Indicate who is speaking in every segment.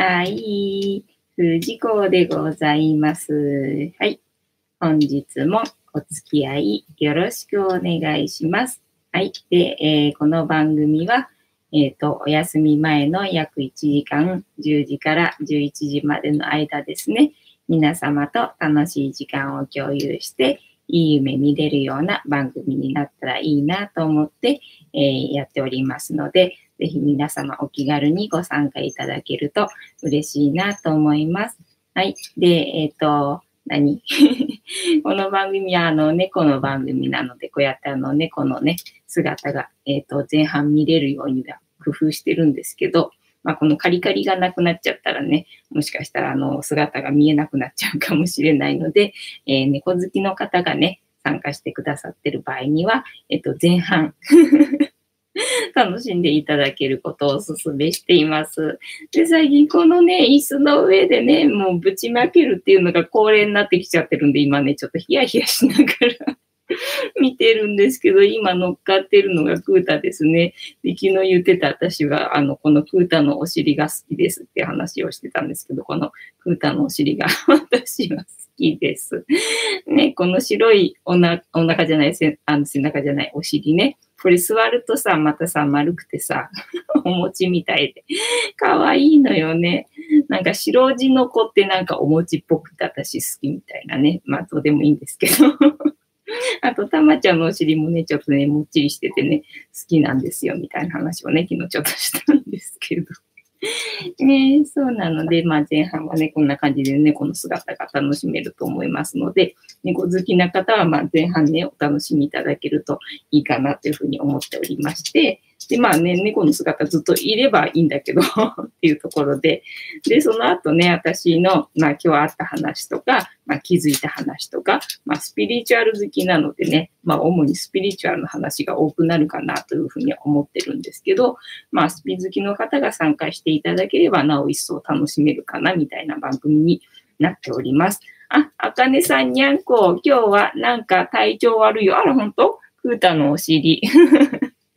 Speaker 1: はい。藤子でございます。はい。本日もお付き合いよろしくお願いします。はい。で、えー、この番組は、えっ、ー、と、お休み前の約1時間、10時から11時までの間ですね、皆様と楽しい時間を共有して、いい夢見れるような番組になったらいいなと思って、えー、やっておりますので、ぜひ皆様お気軽にご参加いただけると嬉しいなと思います。はい。で、えっ、ー、と、何？この番組はあの猫の番組なので、こうやってあの猫のね、姿が、えっ、ー、と前半見れるようには工夫してるんですけど、まあ、このカリカリがなくなっちゃったらね、もしかしたらあの姿が見えなくなっちゃうかもしれないので、えー、猫好きの方がね、参加してくださってる場合には、えっ、ー、と、前半楽しんでいただけることをお勧めしています。で、最近このね、椅子の上でね、もうぶちまけるっていうのが恒例になってきちゃってるんで、今ね、ちょっとヒヤヒヤしながら 見てるんですけど、今乗っかってるのがクータですね。で昨日言ってた私は、あの、このクータのお尻が好きですって話をしてたんですけど、このクータのお尻が 私は好きです。ね、この白いおなお腹じゃない、背あの背中じゃない、お尻ね。これ座るとさ、またさ、丸くてさ、お餅みたいで、可愛いのよね。なんか白地の子ってなんかお餅っぽくて私好きみたいなね。まあどうでもいいんですけど。あと、たまちゃんのお尻もね、ちょっとね、もっちりしててね、好きなんですよ、みたいな話をね、昨日ちょっとしたんですけど。ね、そうなので、まあ、前半はね、こんな感じで猫の姿が楽しめると思いますので、猫好きな方は、ま、前半ね、お楽しみいただけるといいかなというふうに思っておりまして、で、まあね、猫の姿ずっといればいいんだけどっていうところで、で、その後ね、私の、まあ今日あった話とか、まあ気づいた話とか、まあスピリチュアル好きなのでね、まあ主にスピリチュアルの話が多くなるかなというふうに思ってるんですけど、まあスピ好きの方が参加していただければなお一層楽しめるかなみたいな番組になっております。あ、あかねさんにゃんこ、今日はなんか体調悪いよ。あら、ほんと？クータのお尻。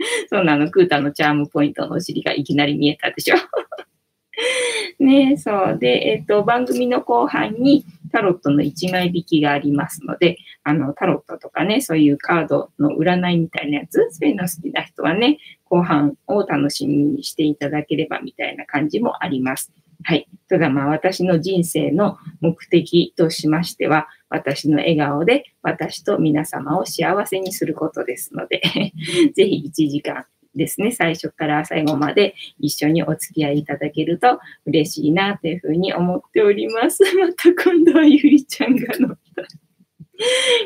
Speaker 1: そうなの、クータのチャームポイントのお尻がいきなり見えたでしょ。ねそう。で、えっ、ー、と、番組の後半にタロットの1枚引きがありますので、あの、タロットとかね、そういうカードの占いみたいなやつ、そういうの好きな人はね、後半を楽しみにしていただければみたいな感じもあります。はい。ただまあ私の人生の目的としましては、私の笑顔で私と皆様を幸せにすることですので ぜひ1時間ですね、最初から最後まで一緒にお付き合いいただけると嬉しいなというふうに思っております。また今度はゆりちゃんが乗った。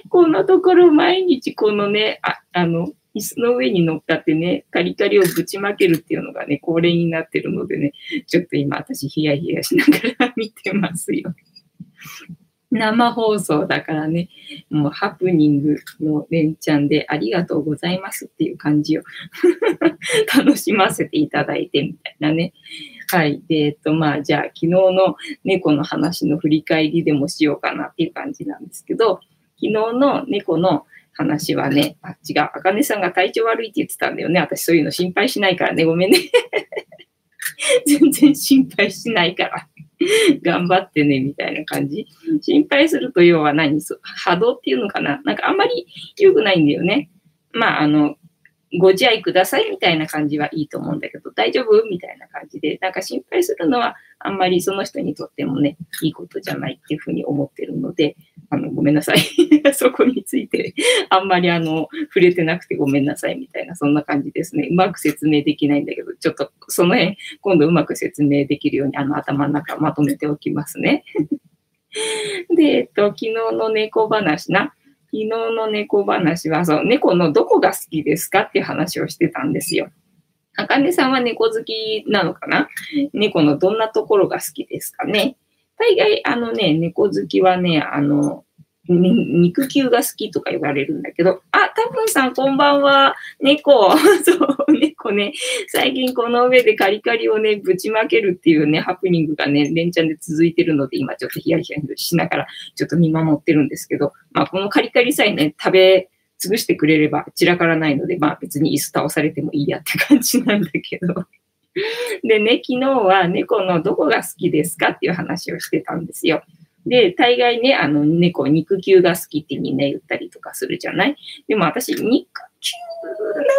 Speaker 1: このところ毎日このね、ああの、椅子の上に乗っかってね、カリカリをぶちまけるっていうのがね、恒例になってるのでね、ちょっと今私ヒヤヒヤしながら見てますよ。生放送だからね、もうハプニングの連チャンでありがとうございますっていう感じを 楽しませていただいてみたいなね。はい。で、えっと、まあ、じゃあ、昨日の猫の話の振り返りでもしようかなっていう感じなんですけど、昨日の猫の話はね、あ、違う、あかねさんが体調悪いって言ってたんだよね。私そういうの心配しないからね。ごめんね。全然心配しないから。頑張ってね、みたいな感じ。心配すると要は何？波動っていうのかななんかあんまり良くないんだよね。まあ、あの、ご自愛くださいみたいな感じはいいと思うんだけど、大丈夫みたいな感じで、なんか心配するのはあんまりその人にとってもね、いいことじゃないっていうふうに思ってるので、あの、ごめんなさい。そこについて、あんまりあの、触れてなくてごめんなさいみたいな、そんな感じですね。うまく説明できないんだけど、ちょっとその辺、今度うまく説明できるように、あの、頭の中まとめておきますね。で、えっと、昨日の猫話な。昨日の猫話は、そう、猫のどこが好きですかっていう話をしてたんですよ。あかねさんは猫好きなのかな？猫のどんなところが好きですかね？大概、あのね、猫好きはね、あの、肉球が好きとか言われるんだけど、あ、タブンさんこんばんは。猫。そう、猫ね。最近この上でカリカリをね、ぶちまけるっていうね、ハプニングがね、連チャンで続いてるので、今ちょっとヒヤヒヤしながら、ちょっと見守ってるんですけど、まあこのカリカリさえね、食べ潰してくれれば散らからないので、まあ別に椅子倒されてもいいやって感じなんだけど。でね、昨日は猫のどこが好きですかっていう話をしてたんですよ。で、大概ね、あの、猫、肉球が好きってみんな言ったりとかするじゃない？でも私、肉球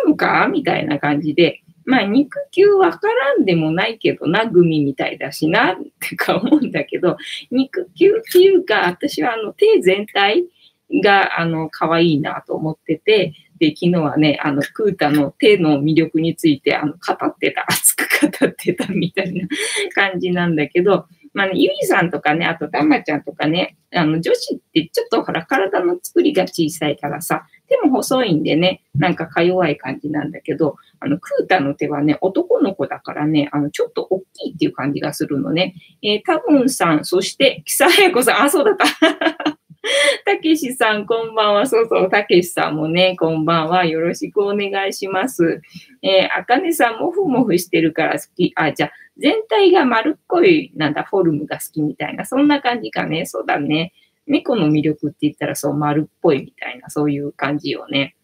Speaker 1: なのか？みたいな感じで、まあ、肉球わからんでもないけどな、グミみたいだしな、ってか思うんだけど、肉球っていうか、私はあの、手全体が、あの、可愛いなと思ってて、で、昨日はね、あの、クータの手の魅力について、あの、語ってた、熱く語ってたみたいな感じなんだけど、まあね、ゆいさんとかね、あとたまちゃんとかね、あの、女子ってちょっとほら、体の作りが小さいからさ、手も細いんでね、なんかか弱い感じなんだけど、あの、クータの手はね、男の子だからね、あの、ちょっと大きいっていう感じがするのね。えー、多分さん、そして、木佐彩子さん、あ、そうだった。たけしさん、こんばんは。そうそう、たけしさんもね、こんばんは。よろしくお願いします。えー、あかねさん、もふもふしてるから好き。あ、じゃあ、全体が丸っこい、なんだ、フォルムが好きみたいな、そんな感じかね。そうだね。猫の魅力って言ったら、そう、丸っぽいみたいな、そういう感じよね。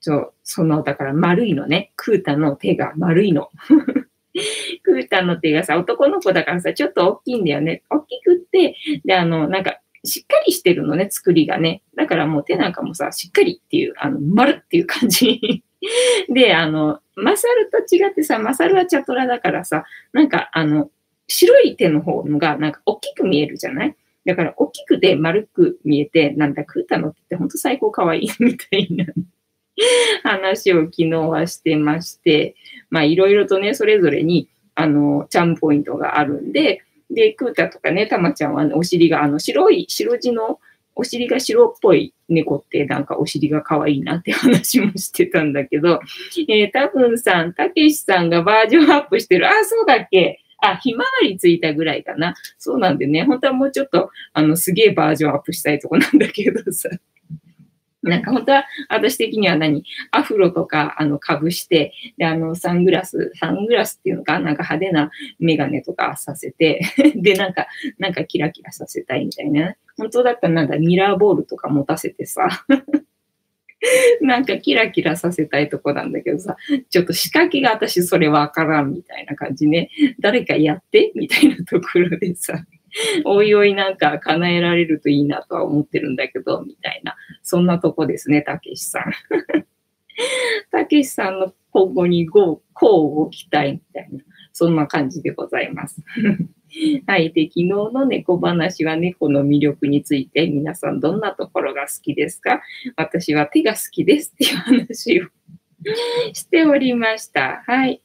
Speaker 1: そう、その、だから丸いのね。クータの手が丸いの。クータの手がさ、男の子だからさ、ちょっと大きいんだよね。大きくって、で、あの、なんか、しっかりしてるのね、作りがね。だからもう手なんかもさ、しっかりっていう、あの、丸っていう感じ。で、あの、マサルと違ってさ、マサルはチャトラだからさ、なんかあの、白い手の方がなんか大きく見えるじゃない？だから大きくて丸く見えて、なんだ、食ったのって本当最高可愛いみたいな 話を昨日はしてまして、まあいろいろとね、それぞれに、あの、チャームポイントがあるんで、で、クータとかね、たまちゃんは、ね、お尻が、あの、白い、白地の、お尻が白っぽい猫ってなんかお尻が可愛いなって話もしてたんだけど、えー、たぶんさん、たけしさんがバージョンアップしてる。あ、そうだっけあ、ひまわりついたぐらいかな。そうなんでね、本当はもうちょっと、あの、すげえバージョンアップしたいとこなんだけどさ。なんか本当は私的には何？アフロとかあのかぶして、で、あのサングラス、サングラスっていうのかなんか派手なメガネとかさせて、で、なんか、なんかキラキラさせたいみたいな。本当だったらなんかミラーボールとか持たせてさ、なんかキラキラさせたいとこなんだけどさ、ちょっと仕掛けが私それわからんみたいな感じね。誰かやってみたいなところでさ。おいおいなんか叶えられるといいなとは思ってるんだけど、みたいな。そんなとこですね、たけしさん。たけしさんの今後にこうご期待みたいな、そんな感じでございます。はい。で、昨日の猫話は猫の魅力について皆さんどんなところが好きですか？私は手が好きですっていう話を しておりました。はい。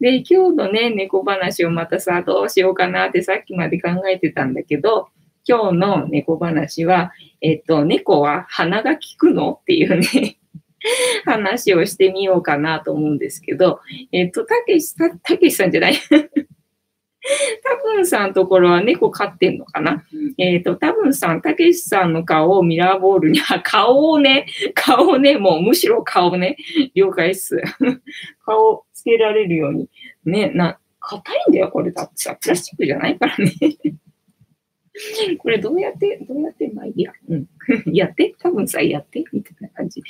Speaker 1: で、今日のね、猫話をまたさ、どうしようかなってさっきまで考えてたんだけど、今日の猫話は、えっと、猫は鼻が効くのっていうね 話をしてみようかなと思うんですけど、えっと、たけし、た、たけしさんじゃない 多分さんところは猫飼ってんのかな？えっ、ー、と、多分さん、たけしさんの顔をミラーボールに、あ、顔をね、顔をね、もうむしろ顔ね、了解っす。顔つけられるように。ね、な、硬いんだよ、これだってさ、プラスチックじゃないからね。これどうやって、どうやって、まあいいや。うん。やって、多分さ、やって、みたいな感じ。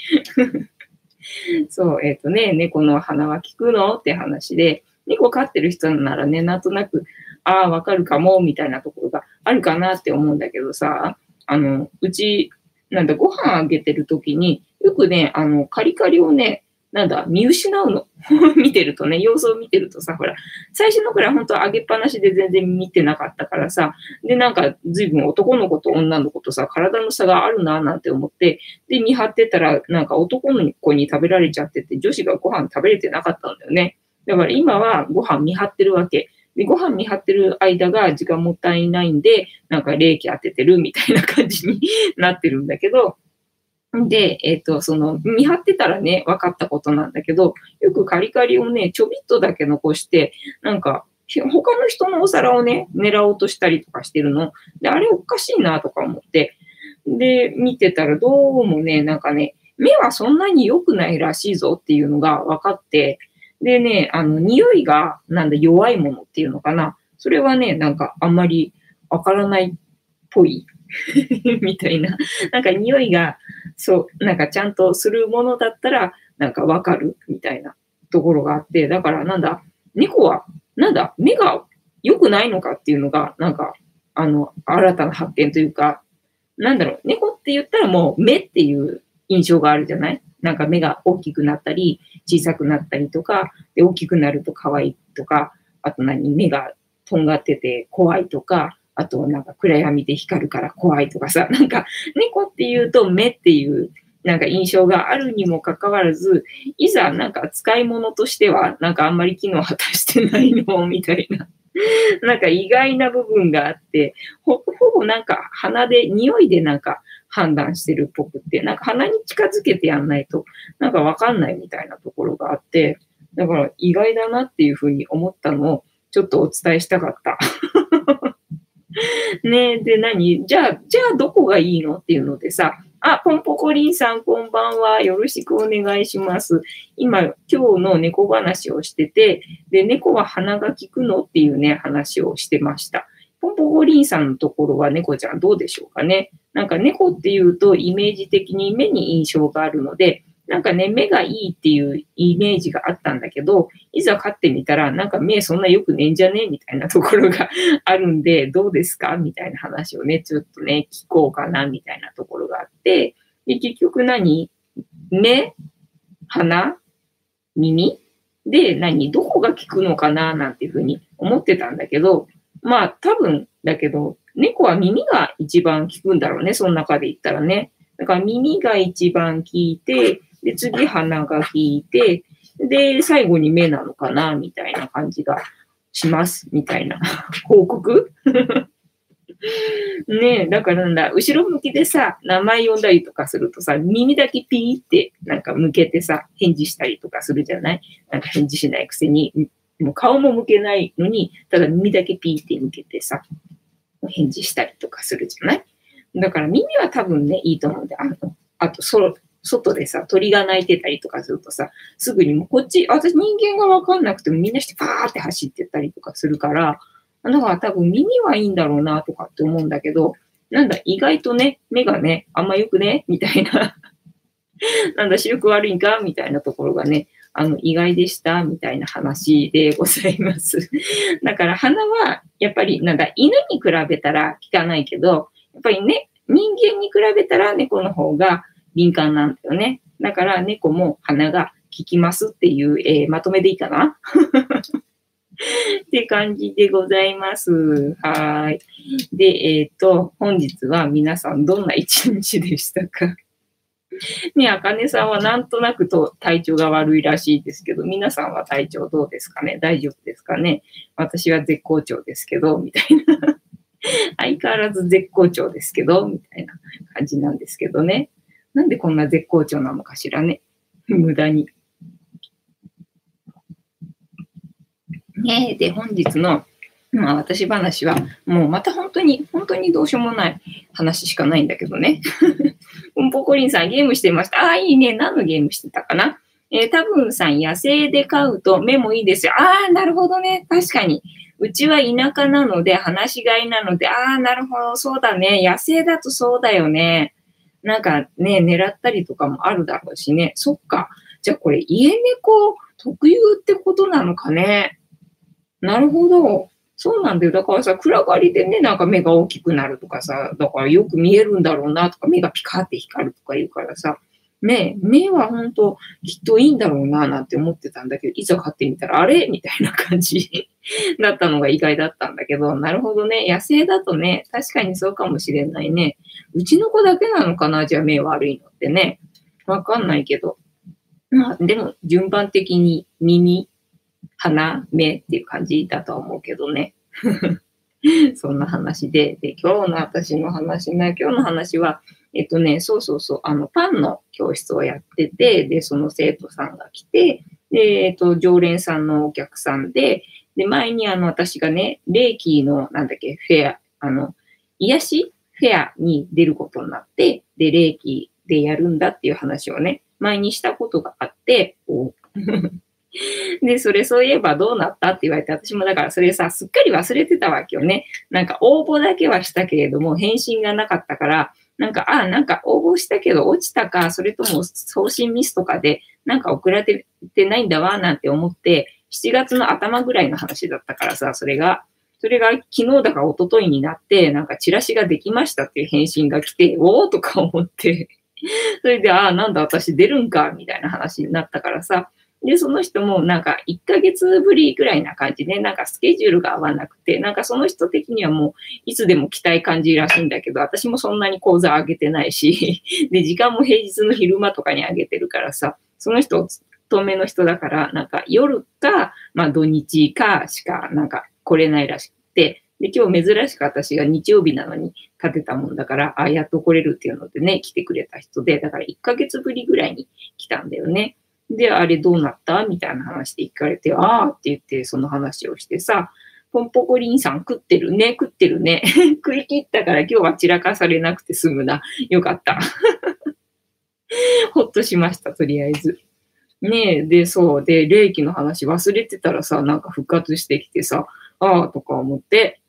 Speaker 1: そう、えっ、ー、とね、猫の鼻は効くの？って話で、猫飼ってる人ならね、なんとなく、ああ、わかるかも、みたいなところがあるかなって思うんだけどさ、あの、うち、なんだ、ご飯あげてる時に、よくね、あの、カリカリをね、なんだ、見失うの。見てるとね、様子を見てるとさ、ほら、最初のくらい本当上げっぱなしで全然見てなかったからさ、で、なんか随分男の子と女の子とさ、体の差があるななんて思って、で、見張ってたら、なんか男の子に食べられちゃってて、女子がご飯食べれてなかったんだよね。だから今はご飯見張ってるわけ。で、ご飯見張ってる間が時間もったいないんで、なんか冷気当ててるみたいな感じに なってるんだけど、で、えっ、ー、と、その、見張ってたらね、分かったことなんだけど、よくカリカリをね、ちょびっとだけ残して、なんか、他の人のお皿をね、狙おうとしたりとかしてるの。で、あれおかしいなとか思って。で、見てたらどうもね、なんかね、目はそんなに良くないらしいぞっていうのが分かって、でね、あの、匂いが、なんだ、弱いものっていうのかな。それはね、なんかあんまりわからないっぽい。みたいな。なんか匂いが、そう、なんかちゃんとするものだったら、なんかわかるみたいな。ところがあって、だからなんだ、猫はなんだ、目が良くないのかっていうのが、なんか、あの、新たな発見というか、なんだろう、猫って言ったらもう目っていう印象があるじゃない？なんか目が大きくなったり、小さくなったりとか、で、大きくなると可愛いとか、あと何、目がとんがってて怖いとか、あとなんか暗闇で光るから怖いとかさ、なんか猫っていうと目っていうなんか印象があるにもかかわらず、いざなんか使い物としてはなんかあんまり機能果たしてないのみたいな。なんか意外な部分があって、ほほぼなんか鼻で、匂いでなんか判断してるっぽくって、なんか鼻に近づけてやんないと、なんかわかんないみたいなところがあって、だから意外だなっていうふうに思ったのを、ちょっとお伝えしたかった。ねえで、何？じゃあ、じゃあどこがいいのっていうのでさ、あ、ポンポコリンさん、こんばんは。よろしくお願いします。今、今日の猫話をしてて、で、猫は鼻が利くの？っていうね、話をしてました。ポンポコリンさんのところは猫ちゃんどうでしょうかね。なんか猫っていうとイメージ的に目に印象があるので、なんかね、目がいいっていうイメージがあったんだけど、いざ飼ってみたら、なんか目そんなよくねえんじゃねえみたいなところがあるんで、どうですかみたいな話をね、ちょっとね、聞こうかな、みたいなところがあって、で、結局何？目？鼻？耳？で何？どこが効くのかななんていうふうに思ってたんだけど、まあ多分だけど、猫は耳が一番効くんだろうね、その中で言ったらね。だから耳が一番効いて、で、次鼻が引いて、で、最後に目なのかな、みたいな感じがします、みたいな。報告。ねえ、だからなんだ、後ろ向きでさ、名前呼んだりとかするとさ、耳だけピーってなんか向けてさ、返事したりとかするじゃない？なんか返事しないくせに、もう顔も向けないのに、ただ耳だけピーって向けてさ、返事したりとかするじゃない？だから耳は多分ね、いいと思うんで、あの、あと、そ外でさ、鳥が鳴いてたりとかするとさ、すぐにもうこっち、私人間がわかんなくてもみんなしてパーって走ってったりとかするから、だから多分耳はいいんだろうなとかって思うんだけど、なんだ、意外とね、目がね、あんま良くね？みたいな。なんだ、視力悪いんか？みたいなところがね、あの、意外でしたみたいな話でございます だから鼻は、やっぱり、なんだ、犬に比べたら効かないけど、やっぱりね、人間に比べたら猫の方が敏感なんだよね。だから猫も鼻が効きますっていう、えー、まとめでいいかな？って感じでございます。はい。で、えっ、ー、と、本日は皆さんどんな一日でしたか？ね、あかねさんはなんとなくと体調が悪いらしいですけど、皆さんは体調どうですかね？大丈夫ですかね？私は絶好調ですけど、みたいな。相変わらず絶好調ですけど、みたいな感じなんですけどね。なんでこんな絶好調なのかしらね？無駄に。ねで、本日の、まあ、私話は、もうまた本当に、本当にどうしようもない話しかないんだけどね。ポコリンさんゲームしてました。ああ、いいね。何のゲームしてたかな？えー、多分さん、野生で飼うと目もいいですよ。ああ、なるほどね。確かに。うちは田舎なので、放し飼いなので、ああ、なるほど、そうだね。野生だとそうだよね。なんかね、狙ったりとかもあるだろうしね。そっか。じゃあこれ家猫特有ってことなのかね。なるほど。そうなんだよ。だからさ、暗がりでね、なんか目が大きくなるとかさ、だからよく見えるんだろうなとか、目がピカって光るとか言うからさ、ね目は本当きっといいんだろうななんて思ってたんだけど、いざ飼ってみたら、あれ？みたいな感じ だったのが意外だったんだけど、なるほどね。野生だとね、確かにそうかもしれないね。うちの子だけなのかなじゃあ目悪いのってね。わかんないけど。まあ、でも順番的に耳、鼻、目っていう感じだと思うけどね。そんな話で。で、今日の私の話ね、今日の話は、えっとね、そうそうそう、あの、パンの教室をやってて、で、その生徒さんが来て、で、えっと、常連さんのお客さんで、で、前にあの、私がね、レイキーの、なんだっけ、フェア、あの、癒しフェアに出ることになって、で、レイキーでやるんだっていう話をね、前にしたことがあって、で、それそういえばどうなったって言われて、私もだからそれさ、すっかり忘れてたわけよね。なんか応募だけはしたけれども、返信がなかったから、なんか、ああ、なんか応募したけど落ちたか、それとも送信ミスとかで、なんか送られてないんだわ、なんて思って、7月の頭ぐらいの話だったからさ、それが、それが昨日だか一昨日になって、なんかチラシができましたっていう返信が来て、おおとか思って。それで、ああ、なんだ私出るんか、みたいな話になったからさ、で、その人もなんか1ヶ月ぶりぐらいな感じで、なんかスケジュールが合わなくて、なんかその人的にはもういつでも来たい感じらしいんだけど、私もそんなに講座上げてないし、で、時間も平日の昼間とかに上げてるからさ、その人、透明の人だから、なんか夜か、まあ土日かしかなんか来れないらしくて、で、今日珍しく私が日曜日なのに立てたもんだから、あ、やっと来れるっていうのでね、来てくれた人で、だから1ヶ月ぶりぐらいに来たんだよね。で、あれどうなった？みたいな話で聞かれて、ああって言ってその話をしてさ、ポンポコリンさん食ってるね、食ってるね。食い切ったから今日は散らかされなくて済むな。よかった。ほっとしました、とりあえず。ねえ、で、そう。で、霊気の話忘れてたらさ、なんか復活してきてさ、ああ、とか思って、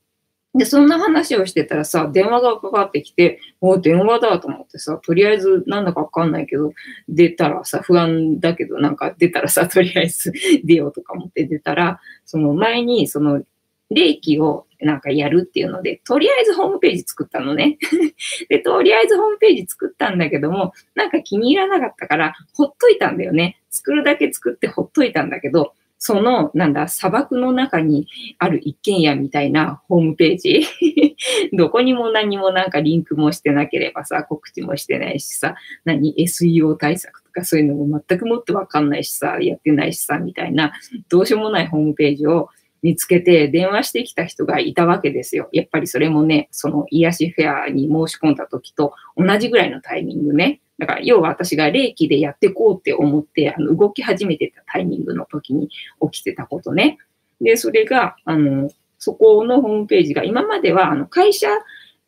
Speaker 1: で、そんな話をしてたらさ、電話がかかってきて、もう電話だと思ってさ、とりあえずなんだかわかんないけど、出たらさ、不安だけど、なんか出たらさ、とりあえず 出ようとか思って出たら、その前に、その、霊気をなんかやるっていうので、とりあえずホームページ作ったのね。で、とりあえずホームページ作ったんだけども、なんか気に入らなかったから、ほっといたんだよね。作るだけ作ってほっといたんだけど、その、なんだ、砂漠の中にある一軒家みたいなホームページ どこにも何もなんかリンクもしてなければさ、告知もしてないしさ、何 SEO 対策とかそういうのも全くもってわかんないしさ、やってないしさ、みたいな、どうしようもないホームページを見つけて電話してきた人がいたわけですよ。やっぱりそれもね、その癒しフェアに申し込んだ時と同じぐらいのタイミングね。だから、要は私が霊気でやってこうって思って、あの、動き始めてたタイミングの時に起きてたことね。で、それが、あの、そこのホームページが、今までは、あの、会社、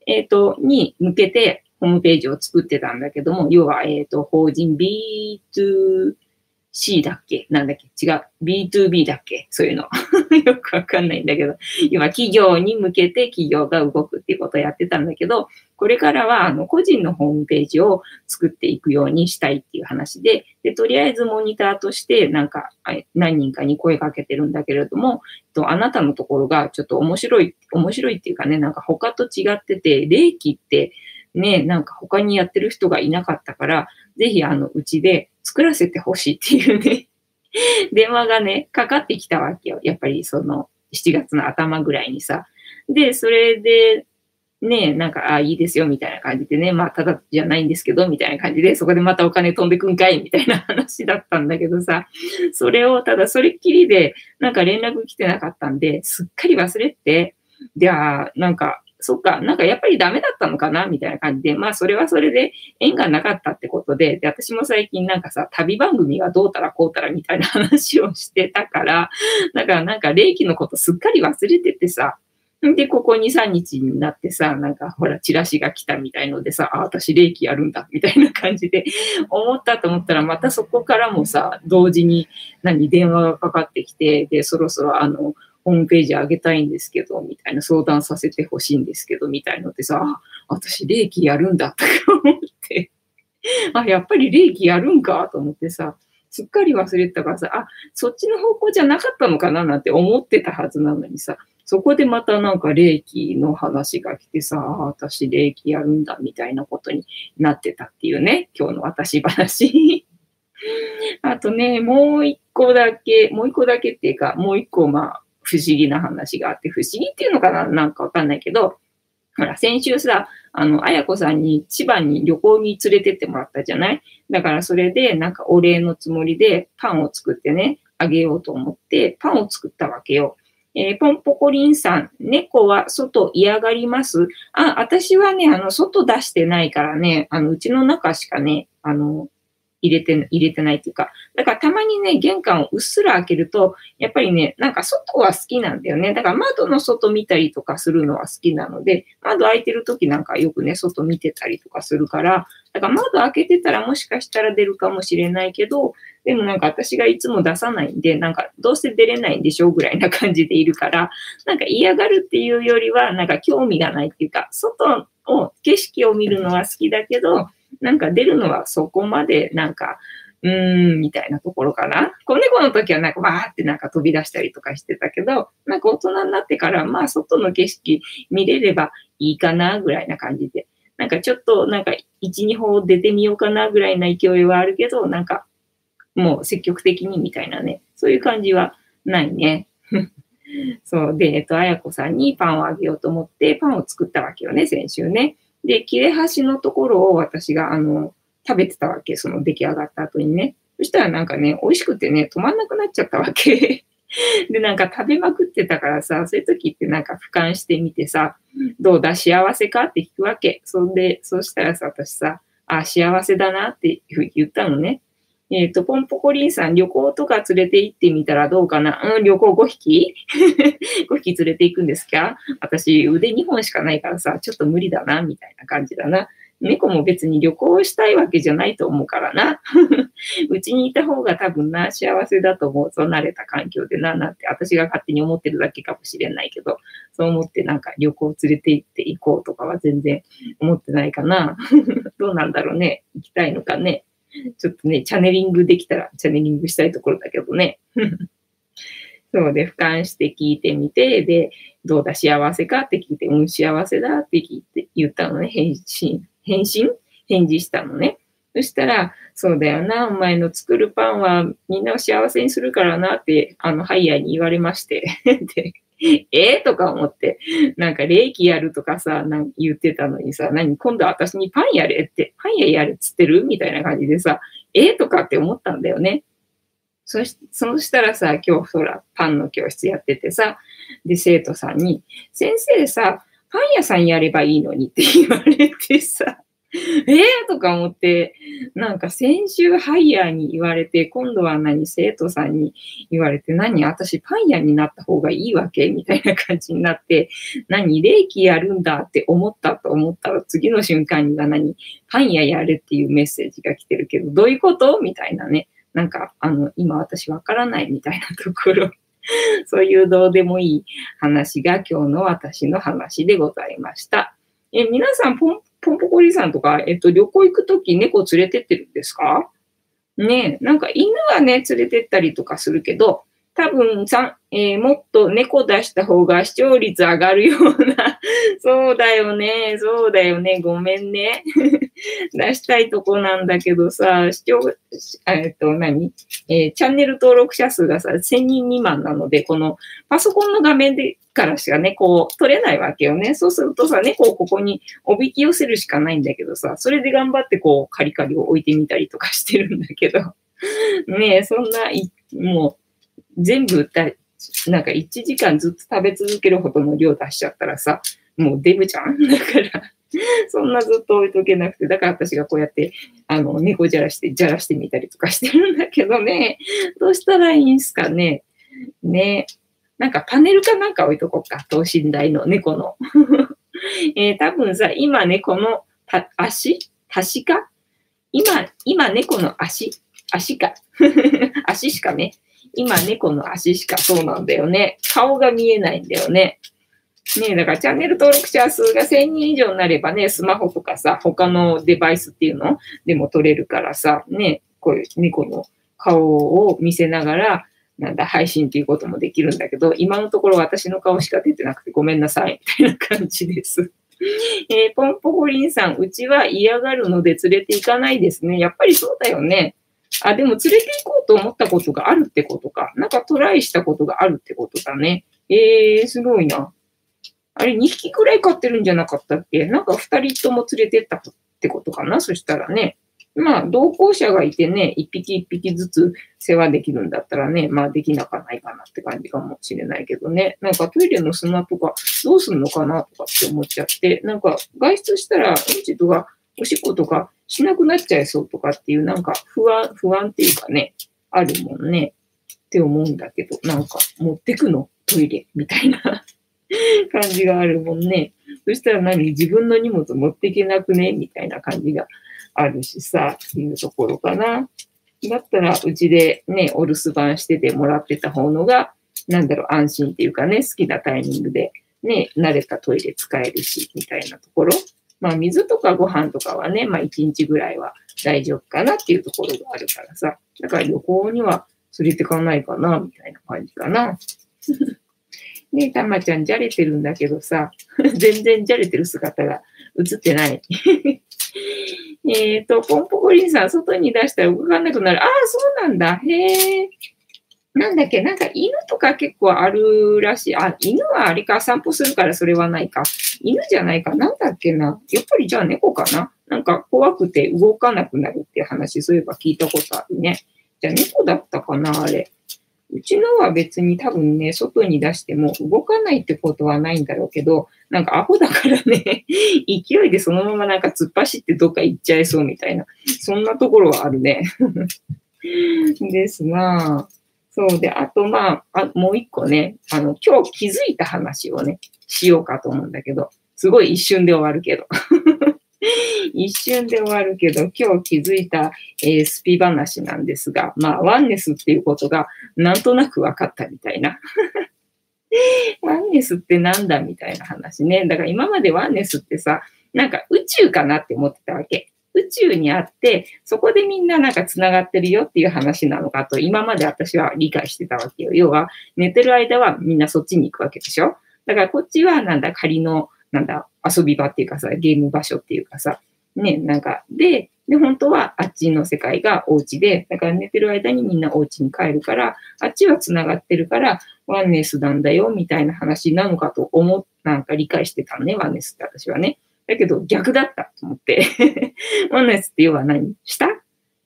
Speaker 1: えっ、ー、と、に向けてホームページを作ってたんだけども、要は、えっ、ー、と、法人 B2、C だっけ？なんだっけ？違う。B2B だっけ？そういうの。よくわかんないんだけど、今企業に向けて企業が動くっていうことをやってたんだけど、これからはあの個人のホームページを作っていくようにしたいっていう話で、で、とりあえずモニターとしてなんか何人かに声かけてるんだけれども、とあなたのところがちょっと面白い、面白いっていうかね、なんか他と違ってて、霊気ってね、なんか他にやってる人がいなかったから、ぜひあの、うちで作らせてほしいっていうね 電話がね、かかってきたわけよ。やっぱりその、7月の頭ぐらいにさ。で、それで、ね、なんか、ああ、いいですよ、みたいな感じでね、まあ、ただじゃないんですけど、みたいな感じで、そこでまたお金飛んでくんかい、みたいな話だったんだけどさ、それを、ただそれっきりで、なんか連絡来てなかったんで、すっかり忘れて、じゃあ、なんか、そっか、なんかやっぱりダメだったのかな？みたいな感じで、まあそれはそれで縁がなかったってことで、で、私も最近なんかさ、旅番組がどうたらこうたらみたいな話をしてたから、だからなんか霊気のことすっかり忘れててさ、で、ここ2、3日になってさ、なんかほら、チラシが来たみたいのでさ、あ、私霊気やるんだ、みたいな感じで 思ったと思ったら、またそこからもさ、同時に何、電話がかかってきて、で、そろそろあの、ホームページ上げたいんですけど、みたいな相談させてほしいんですけど、みたいのってさ、私、霊気やるんだとか思って、あ、やっぱり霊気やるんかと思ってさ、すっかり忘れてたからさ、あ、そっちの方向じゃなかったのかななんて思ってたはずなのにさ、そこでまたなんか霊気の話が来てさ、私霊気やるんだみたいなことになってたっていうね、今日の私話。あとね、もう一個だけ、もう一個だけっていうか、もう一個まあ、不思議な話があって、不思議っていうのかな？なんかわかんないけど、ほら、先週さ、あの、あやこさんに千葉に旅行に連れてってもらったじゃない？だからそれで、なんかお礼のつもりでパンを作ってね、あげようと思って、パンを作ったわけよ。えー、ポンポコリンさん、猫は外嫌がります？あ、私はね、あの、外出してないからね、あの、うちの中しかね、あの、入れて、入れてないっていうか、だからたまにね、玄関をうっすら開けると、やっぱりね、なんか外は好きなんだよね。だから窓の外見たりとかするのは好きなので、窓開いてる時なんかよくね、外見てたりとかするから、だから窓開けてたらもしかしたら出るかもしれないけど、でもなんか私がいつも出さないんで、なんかどうせ出れないんでしょうぐらいな感じでいるから、なんか嫌がるっていうよりは、なんか興味がないっていうか、外を、景色を見るのは好きだけど、なんか出るのはそこまでなんかうーん、みたいなところかな。子猫の時はなんかわーってなんか飛び出したりとかしてたけど、なんか大人になってからまあ外の景色見れればいいかなぐらいな感じで。なんかちょっとなんか1、2歩出てみようかなぐらいな勢いはあるけど、なんかもう積極的にみたいなね、そういう感じはないね。そう。で、えっと、あやこさんにパンをあげようと思ってパンを作ったわけよね、先週ね。で、切れ端のところを私が、あの、食べてたわけ、その出来上がった後にね。そしたらなんかね、美味しくてね、止まんなくなっちゃったわけ。で、なんか食べまくってたからさ、そういう時ってなんか俯瞰してみてさ、どうだ幸せかって聞くわけ。そんで、そしたらさ、私さ、あ、幸せだなっていうふうに言ったのね。えっ、ー、と、ポンポコリンさん、旅行とか連れて行ってみたらどうかな？うん、旅行5匹 ?5 匹連れて行くんですか？私、腕2本しかないからさ、ちょっと無理だな、みたいな感じだな。猫も別に旅行したいわけじゃないと思うからな。うちにいた方が多分な、幸せだと思う。そう慣れた環境でな、なんて私が勝手に思ってるだけかもしれないけど、そう思ってなんか旅行連れて行って行こうとかは全然思ってないかな。どうなんだろうね。行きたいのかね。ちょっとね、チャネリングできたらチャネリングしたいところだけどね。そうで、俯瞰して聞いてみて、で、どうだ、幸せかって聞いて、うん、幸せだって聞いて、言ったのね、返信、返信？返事したのね。そしたら、そうだよな、お前の作るパンはみんなを幸せにするからなって、あの、ハイヤーに言われまして で、えー、とか思って、なんか、霊気やるとかさ、なん言ってたのにさ、何今度私にパンやれって、パン屋やれっつってる？みたいな感じでさ、えー、とかって思ったんだよね。そし、そしたらさ、今日ほら、パンの教室やっててさ、で、生徒さんに、先生さ、パン屋さんやればいいのにって言われてさ、ええ、とか思って、なんか先週ハイヤーに言われて、今度は何生徒さんに言われて、何私パン屋になった方がいいわけ？みたいな感じになって、何霊気やるんだって思ったと思ったら、次の瞬間には何？パン屋やれっていうメッセージが来てるけど、どういうこと？みたいなね。なんか、あの、今私わからないみたいなところ。そういうどうでもいい話が今日の私の話でございました。え、皆さん、ポンポンポコリさんとか、えっと、旅行行くとき猫連れてってるんですか？ねなんか犬はね、連れてったりとかするけど、多分さ、えー、もっと猫出した方が視聴率上がるような、そうだよね、そうだよね、ごめんね。出したいとこなんだけどさ、視聴、えっと何、えー、チャンネル登録者数がさ、1000人未満なので、このパソコンの画面でからしかね、こう、取れないわけよね。そうするとさ、猫をここにおびき寄せるしかないんだけどさ、それで頑張ってこう、カリカリを置いてみたりとかしてるんだけど、ねえ、そんな、もう、全部た、なんか1時間ずっと食べ続けるほどの量出しちゃったらさ、もうデブじゃんだから そんなずっと置いとけなくて、だから私がこうやって、あの、猫じゃらして、じゃらしてみたりとかしてるんだけどね、どうしたらいいんすかね。ね。なんかパネルかなんか置いとこうか。等身大の猫の。えー、多分さ、今猫の足？足か？今、今猫の足？足か。足しかね。今猫の足しかそうなんだよね。顔が見えないんだよね。ねだからチャンネル登録者数が1000人以上になればね、スマホとかさ、他のデバイスっていうの？でも撮れるからさ、ね、こういう猫の顔を見せながら、なんだ、配信っていうこともできるんだけど、今のところ私の顔しか出てなくてごめんなさい、みたいな感じです。えー、ポンポコリンさん、うちは嫌がるので連れて行かないですね。やっぱりそうだよね。あ、でも連れて行こうと思ったことがあるってことか。なんかトライしたことがあるってことだね。えー、すごいな。あれ、2匹くらい飼ってるんじゃなかったっけ？なんか2人とも連れてったってことかな？そしたらね。まあ、同行者がいてね、一匹一匹ずつ世話できるんだったらね、まあ、できなかないかなって感じかもしれないけどね。なんかトイレの砂とかどうすんのかなとかって思っちゃって、なんか外出したら、うんちとかおしっことかしなくなっちゃいそうとかっていう、なんか不安、不安っていうかね、あるもんね。って思うんだけど、なんか持ってくの？トイレみたいな感じがあるもんね。そしたら何？自分の荷物持っていけなくね？みたいな感じがあるしさ、っていうところかな。だったら、うちでね、お留守番しててもらってた方のが、なんだろう、安心っていうかね、好きなタイミングでね、慣れたトイレ使えるし、みたいなところ。まあ水とかご飯とかはね、まあ1日ぐらいは大丈夫かなっていうところがあるからさ。だから旅行には連れてかないかな、みたいな感じかな。ねえ、たまちゃん、じゃれてるんだけどさ、全然じゃれてる姿が映ってない。えっと、ポンポコリンさん、外に出したら動かなくなる。ああ、そうなんだ。へえ。なんだっけ、なんか犬とか結構あるらしい。あ、犬はあれか、散歩するからそれはないか。犬じゃないか。なんだっけな。やっぱりじゃあ猫かな。なんか怖くて動かなくなるって話、そういえば聞いたことあるね。じゃあ猫だったかな、あれ。うちのは別に多分ね、外に出しても動かないってことはないんだろうけど、なんかアホだからね、勢いでそのままなんか突っ走ってどっか行っちゃいそうみたいな、そんなところはあるね。ですなぁ。そうで、あとまあ、あもう一個ね、あの、今日気づいた話をね、しようかと思うんだけど、すごい一瞬で終わるけど。一瞬で終わるけど、今日気づいた、えー、スピ話なんですが、まあ、ワンネスっていうことがなんとなく分かったみたいな。ワンネスってなんだみたいな話ね。だから今までワンネスってさ、なんか宇宙かなって思ってたわけ。宇宙にあって、そこでみんななんか繋がってるよっていう話なのかと、今まで私は理解してたわけよ。要は、寝てる間はみんなそっちに行くわけでしょだからこっちはなんだ、仮の、なんだ、遊び場っていうかさ、ゲーム場所っていうかさ、ね、なんか、で、で、本当はあっちの世界がお家で、だから寝てる間にみんなお家に帰るから、あっちは繋がってるから、ワンネスなんだよ、みたいな話なのかと思っ、なんか理解してたのね、ワンネスって私はね。だけど逆だったと思って。ワンネスって要は何？下？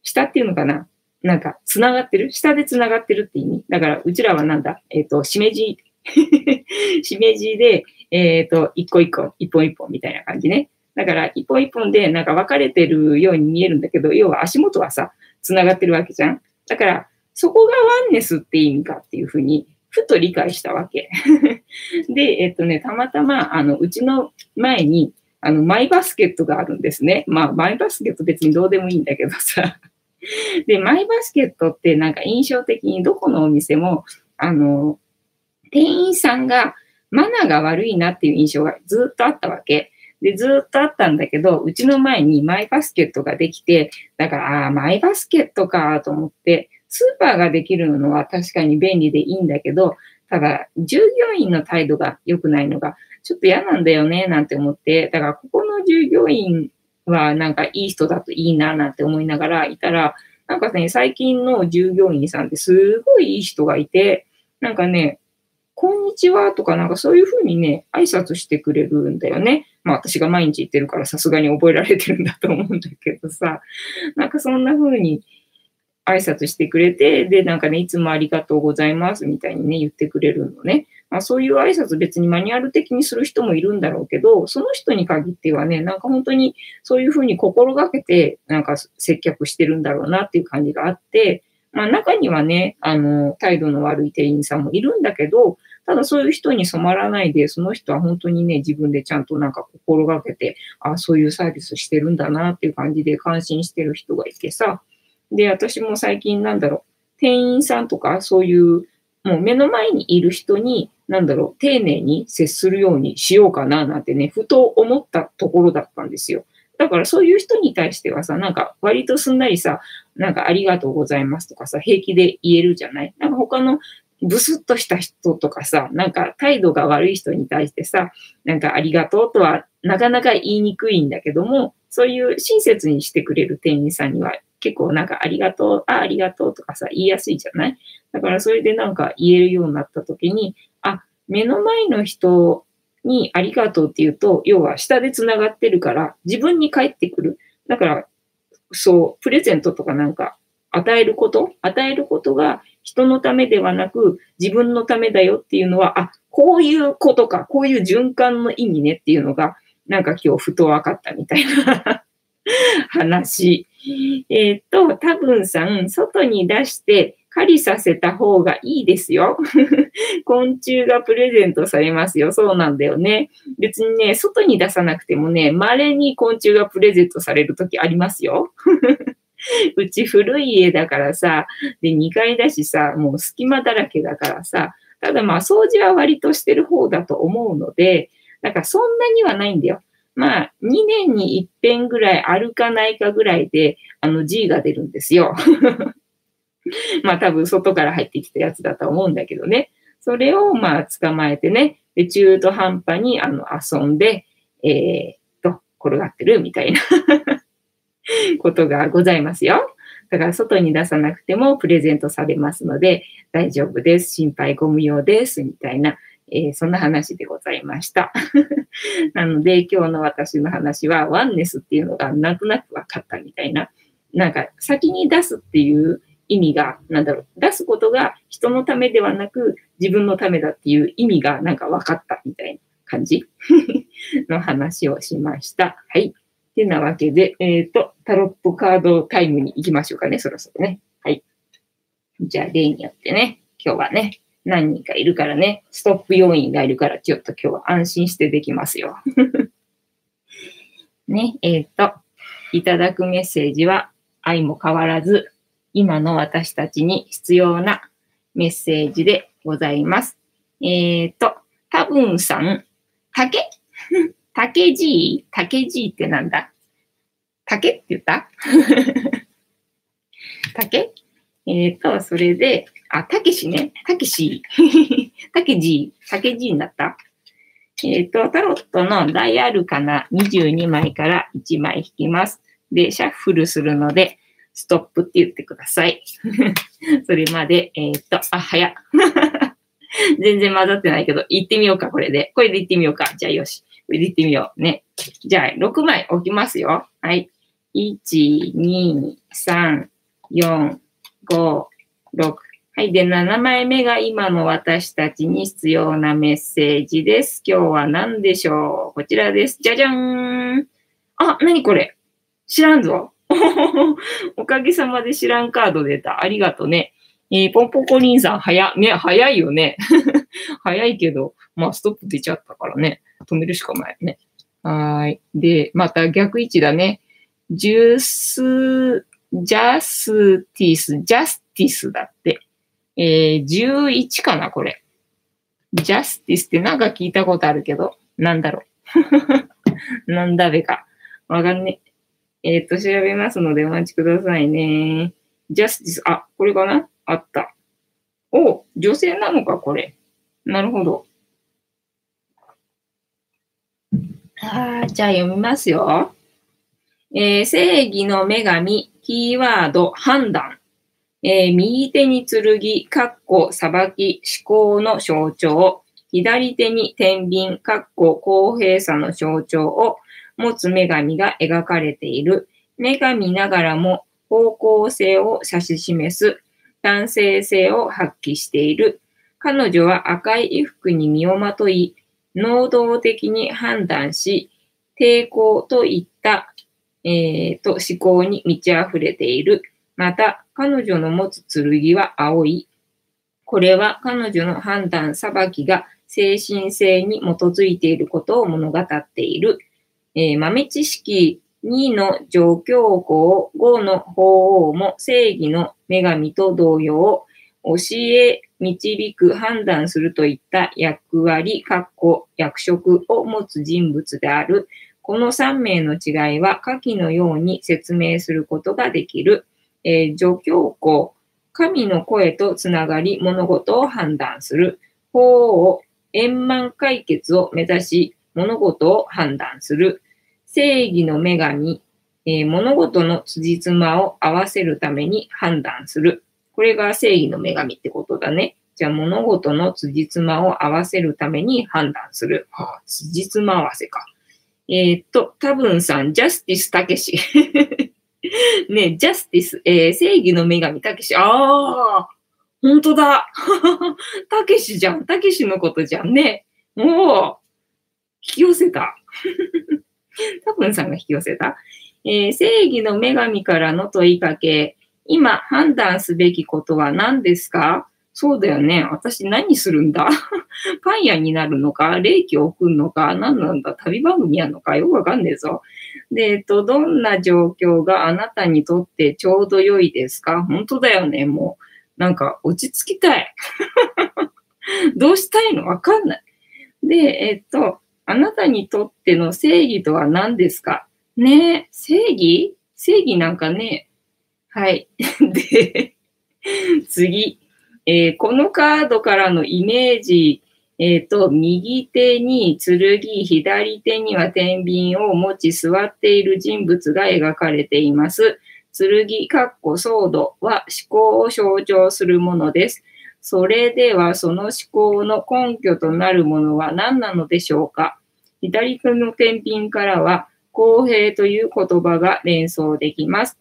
Speaker 1: 下っていうのかな？なんか、繋がってる？下で繋がってるって意味？だから、うちらはなんだ？えっ、ー、と、しめじ、しめじで、えっ、ー、と、一個一個、一本一本みたいな感じね。だから、一本一本でなんか分かれてるように見えるんだけど、要は足元はさ、繋がってるわけじゃん。だから、そこがワンネスって意味かっていうふうに、ふと理解したわけ。で、えっとね、たまたま、あの、うちの前に、あの、マイバスケットがあるんですね。まあ、マイバスケット別にどうでもいいんだけどさ。で、マイバスケットってなんか印象的にどこのお店も、あの、店員さんがマナーが悪いなっていう印象がずっとあったわけ。で、ずっとあったんだけど、うちの前にマイバスケットができて、だから、ああ、マイバスケットかと思って、スーパーができるのは確かに便利でいいんだけど、ただ、従業員の態度が良くないのが、ちょっと嫌なんだよね、なんて思って、だから、ここの従業員はなんかいい人だといいな、なんて思いながらいたら、なんかね、最近の従業員さんってすごいいい人がいて、なんかね、こんにちはとかなんかそういうふうにね、挨拶してくれるんだよね。まあ私が毎日言ってるからさすがに覚えられてるんだと思うんだけどさ、なんかそんな風に挨拶してくれて、で、なんかね、いつもありがとうございますみたいにね、言ってくれるのね。まあそういう挨拶別にマニュアル的にする人もいるんだろうけど、その人に限ってはね、なんか本当にそういう風に心がけて、なんか接客してるんだろうなっていう感じがあって、まあ中にはね、あの、態度の悪い店員さんもいるんだけど、ただそういう人に染まらないで、その人は本当にね、自分でちゃんとなんか心がけて、あそういうサービスしてるんだなっていう感じで感心してる人がいてさ。で、私も最近なんだろう、店員さんとかそういう、もう目の前にいる人に、なんだろう、丁寧に接するようにしようかななんてね、ふと思ったところだったんですよ。だからそういう人に対してはさ、なんか割とすんなりさ、なんかありがとうございますとかさ、平気で言えるじゃない？なんか他のブスッとした人とかさ、なんか態度が悪い人に対してさ、なんかありがとうとはなかなか言いにくいんだけども、そういう親切にしてくれる店員さんには結構なんかありがとう、あ、ありがとうとかさ、言いやすいじゃない？だからそれでなんか言えるようになった時に、あ、目の前の人にありがとうって言うと、要は下で繋がってるから自分に返ってくる。だから、そう、プレゼントとかなんか与えること、与えることが人のためではなく自分のためだよっていうのは、あ、こういうことか、こういう循環の意味ねっていうのが、なんか今日ふと分かったみたいな 話。えっ、と、多分さん、外に出して狩りさせた方がいいですよ。昆虫がプレゼントされますよ。そうなんだよね。別にね、外に出さなくてもね、稀に昆虫がプレゼントされるときありますよ。うち古い家だからさ、で、2階だしさ、もう隙間だらけだからさ、ただまあ掃除は割としてる方だと思うので、だからそんなにはないんだよ。まあ、2年に一遍ぐらい歩かないかぐらいで、あの G が出るんですよ。まあ多分外から入ってきたやつだと思うんだけどね。それをまあ捕まえてね、で中途半端にあの遊んで、えー、っと、転がってるみたいな ことがございますよ。だから外に出さなくてもプレゼントされますので大丈夫です。心配ご無用です。みたいな、えー、そんな話でございました。なので今日の私の話はワンネスっていうのがなんとなく分かったみたいな。なんか先に出すっていう意味が、なんだろう、出すことが人のためではなく自分のためだっていう意味がなんか分かったみたいな感じ の話をしました。はい。てなわけで、えっ、ー、と、タロットカードタイムに行きましょうかね、そろそろね。はい。じゃあ、例によってね、今日はね、何人かいるからね、ストップ要員がいるから、ちょっと今日は安心してできますよ。ね、えっ、ー、と、いただくメッセージは、愛も変わらず、今の私たちに必要なメッセージでございます。えっ、ー、と、多分さん、竹？竹じい竹じいってなんだ？竹って言った？竹？えっ、ー、と、それで、あ、たけしね。たけし。たけじ、たけじいになった？えっ、ー、と、タロットの大アルカナ22枚から1枚引きます。で、シャッフルするので、ストップって言ってください。それまで、えっ、ー、と、あ、早っ。全然混ざってないけど、行ってみようか、これで。これで行ってみようか。じゃあよし。これてみよう。ね。じゃあ、6枚置きますよ。はい。1、2、3、4、5、6。はい。で、7枚目が今の私たちに必要なメッセージです。今日は何でしょう？こちらです。じゃじゃーん。あ、なにこれ？知らんぞ。おかげさまで知らんカード出た。ありがとね。えー、ポンポコリンさん、早、ね、早いよね。早いけど、まあ、ストップ出ちゃったからね。止めるしかないね。はい。で、また逆位置だね。ジュース、ジャスティス、ジャスティスだって。えー、11かな、これ。ジャスティスってなんか聞いたことあるけど、なんだろう。なんだべか。わかんね。ええっ、と、調べますのでお待ちくださいね。ジャスティス、あ、これかな？あった。お、女性なのか、これ。なるほど。あじゃあ読みますよ。えー、正義の女神、キーワード、判断。えー、右手に剣、かっこ、裁き、思考の象徴。左手に天秤、かっこ、公平さの象徴を持つ女神が描かれている。女神ながらも方向性を指し示す男性性を発揮している。彼女は赤い衣服に身をまとい、能動的に判断し、抵抗といった、えー、と思考に満ち溢れている。また、彼女の持つ剣は青い。これは彼女の判断、裁きが精神性に基づいていることを物語っている。えー、豆知識2の状況項、5の法王も正義の女神と同様、教え、導く、判断するといった役割、括弧、役職を持つ人物である。この3名の違いは下記のように説明することができる。えー、助教項、神の声とつながり物事を判断する。法を円満解決を目指し物事を判断する。正義の女神、えー、物事の辻褄を合わせるために判断する。これが正義の女神ってことだね。じゃあ物事の辻褄を合わせるために判断する。はあ、辻褄合わせか。えー、っと、多分さん、ジャスティスたけし。ねジャスティス、えー、正義の女神たけし。ああ、ほんとだ。たけしじゃん。たけしのことじゃんね。おお、引き寄せた。多分さんが引き寄せた。えー、正義の女神からの問いかけ。今判断すべきことは何ですか？そうだよね。私何するんだ？パン屋になるのか？霊気を送るのか？何なんだ？旅番組やんのか？よくわかんねえぞ。で、えっと、どんな状況があなたにとってちょうど良いですか？本当だよね。もう、なんか落ち着きたい。どうしたいの？わかんない。で、えっと、あなたにとっての正義とは何ですか？ね正義？正義なんかね。はい。で、次、えー、このカードからのイメージ、えっ、ー、と、右手に剣、左手には天秤を持ち座っている人物が描かれています。剣、かっこソードは思考を象徴するものです。それではその思考の根拠となるものは何なのでしょうか左手の天秤からは公平という言葉が連想できます。